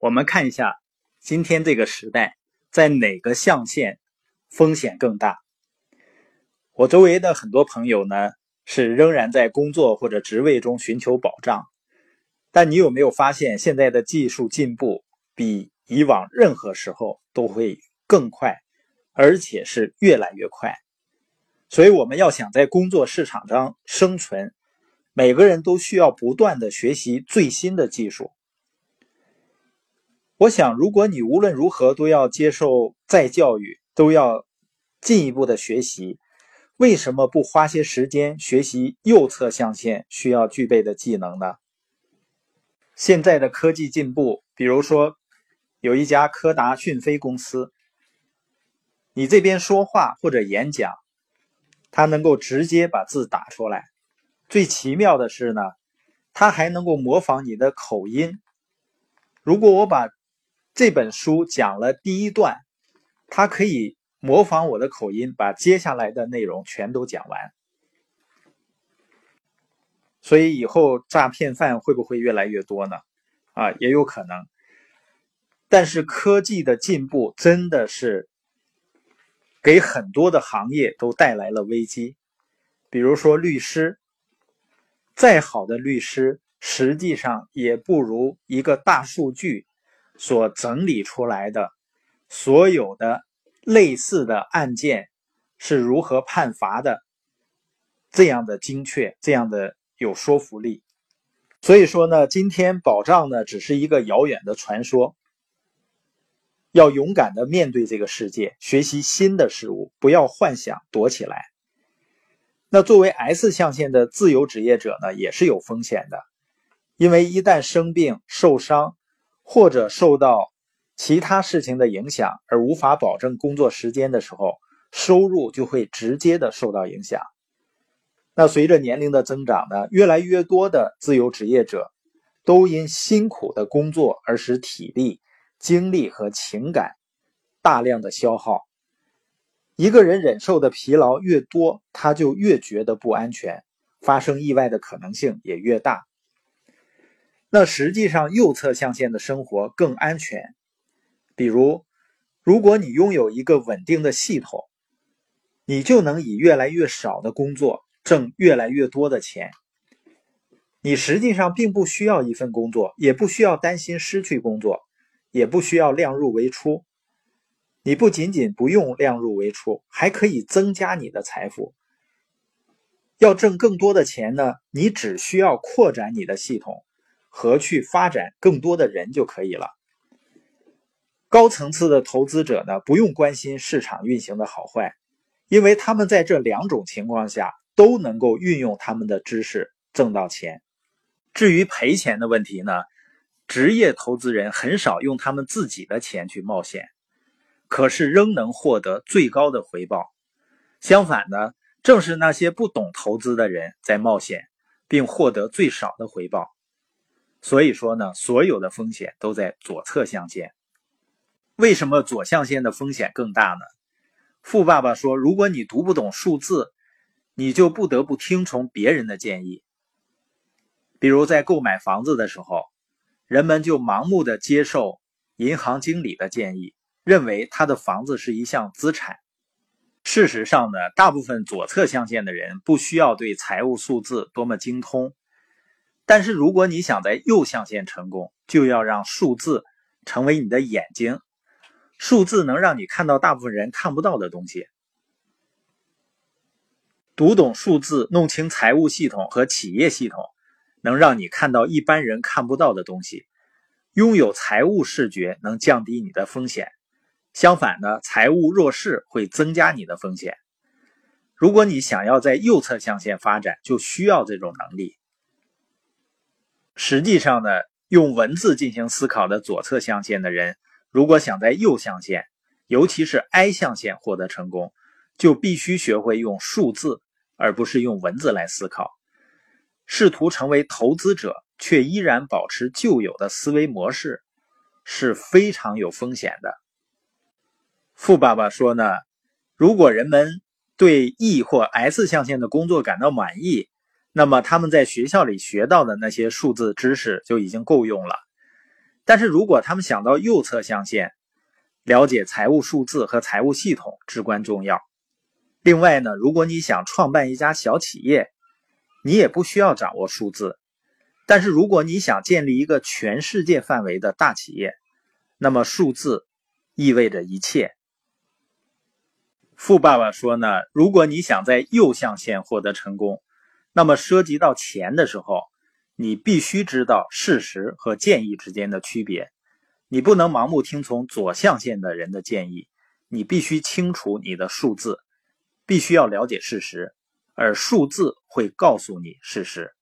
我们看一下今天这个时代，在哪个象限风险更大？我周围的很多朋友呢，是仍然在工作或者职位中寻求保障。但你有没有发现，现在的技术进步比以往任何时候都会更快，而且是越来越快？所以我们要想在工作市场上生存，每个人都需要不断的学习最新的技术。我想，如果你无论如何都要接受再教育，都要进一步的学习。为什么不花些时间学习右侧象限需要具备的技能呢？现在的科技进步，比如说有一家柯达讯飞公司，你这边说话或者演讲，它能够直接把字打出来。最奇妙的是呢，它还能够模仿你的口音。如果我把这本书讲了第一段，它可以。模仿我的口音，把接下来的内容全都讲完。所以以后诈骗犯会不会越来越多呢？啊，也有可能。但是科技的进步真的是给很多的行业都带来了危机。比如说律师，再好的律师，实际上也不如一个大数据所整理出来的所有的。类似的案件是如何判罚的？这样的精确，这样的有说服力。所以说呢，今天保障呢只是一个遥远的传说。要勇敢的面对这个世界，学习新的事物，不要幻想躲起来。那作为 S 象限的自由职业者呢，也是有风险的，因为一旦生病、受伤或者受到。其他事情的影响而无法保证工作时间的时候，收入就会直接的受到影响。那随着年龄的增长呢，越来越多的自由职业者都因辛苦的工作而使体力、精力和情感大量的消耗。一个人忍受的疲劳越多，他就越觉得不安全，发生意外的可能性也越大。那实际上，右侧象限的生活更安全。比如，如果你拥有一个稳定的系统，你就能以越来越少的工作挣越来越多的钱。你实际上并不需要一份工作，也不需要担心失去工作，也不需要量入为出。你不仅仅不用量入为出，还可以增加你的财富。要挣更多的钱呢，你只需要扩展你的系统和去发展更多的人就可以了。高层次的投资者呢，不用关心市场运行的好坏，因为他们在这两种情况下都能够运用他们的知识挣到钱。至于赔钱的问题呢，职业投资人很少用他们自己的钱去冒险，可是仍能获得最高的回报。相反呢，正是那些不懂投资的人在冒险，并获得最少的回报。所以说呢，所有的风险都在左侧象限。为什么左象限的风险更大呢？富爸爸说：“如果你读不懂数字，你就不得不听从别人的建议。比如在购买房子的时候，人们就盲目的接受银行经理的建议，认为他的房子是一项资产。事实上呢，大部分左侧象限的人不需要对财务数字多么精通。但是如果你想在右象限成功，就要让数字成为你的眼睛。”数字能让你看到大部分人看不到的东西。读懂数字，弄清财务系统和企业系统，能让你看到一般人看不到的东西。拥有财务视觉能降低你的风险，相反呢，财务弱势会增加你的风险。如果你想要在右侧象限发展，就需要这种能力。实际上呢，用文字进行思考的左侧象限的人。如果想在右象限，尤其是 I 象限获得成功，就必须学会用数字，而不是用文字来思考。试图成为投资者，却依然保持旧有的思维模式，是非常有风险的。富爸爸说呢，如果人们对 E 或 S 象限的工作感到满意，那么他们在学校里学到的那些数字知识就已经够用了。但是如果他们想到右侧象限，了解财务数字和财务系统至关重要。另外呢，如果你想创办一家小企业，你也不需要掌握数字。但是如果你想建立一个全世界范围的大企业，那么数字意味着一切。富爸爸说呢，如果你想在右象限获得成功，那么涉及到钱的时候，你必须知道事实和建议之间的区别。你不能盲目听从左象限的人的建议，你必须清楚你的数字，必须要了解事实，而数字会告诉你事实。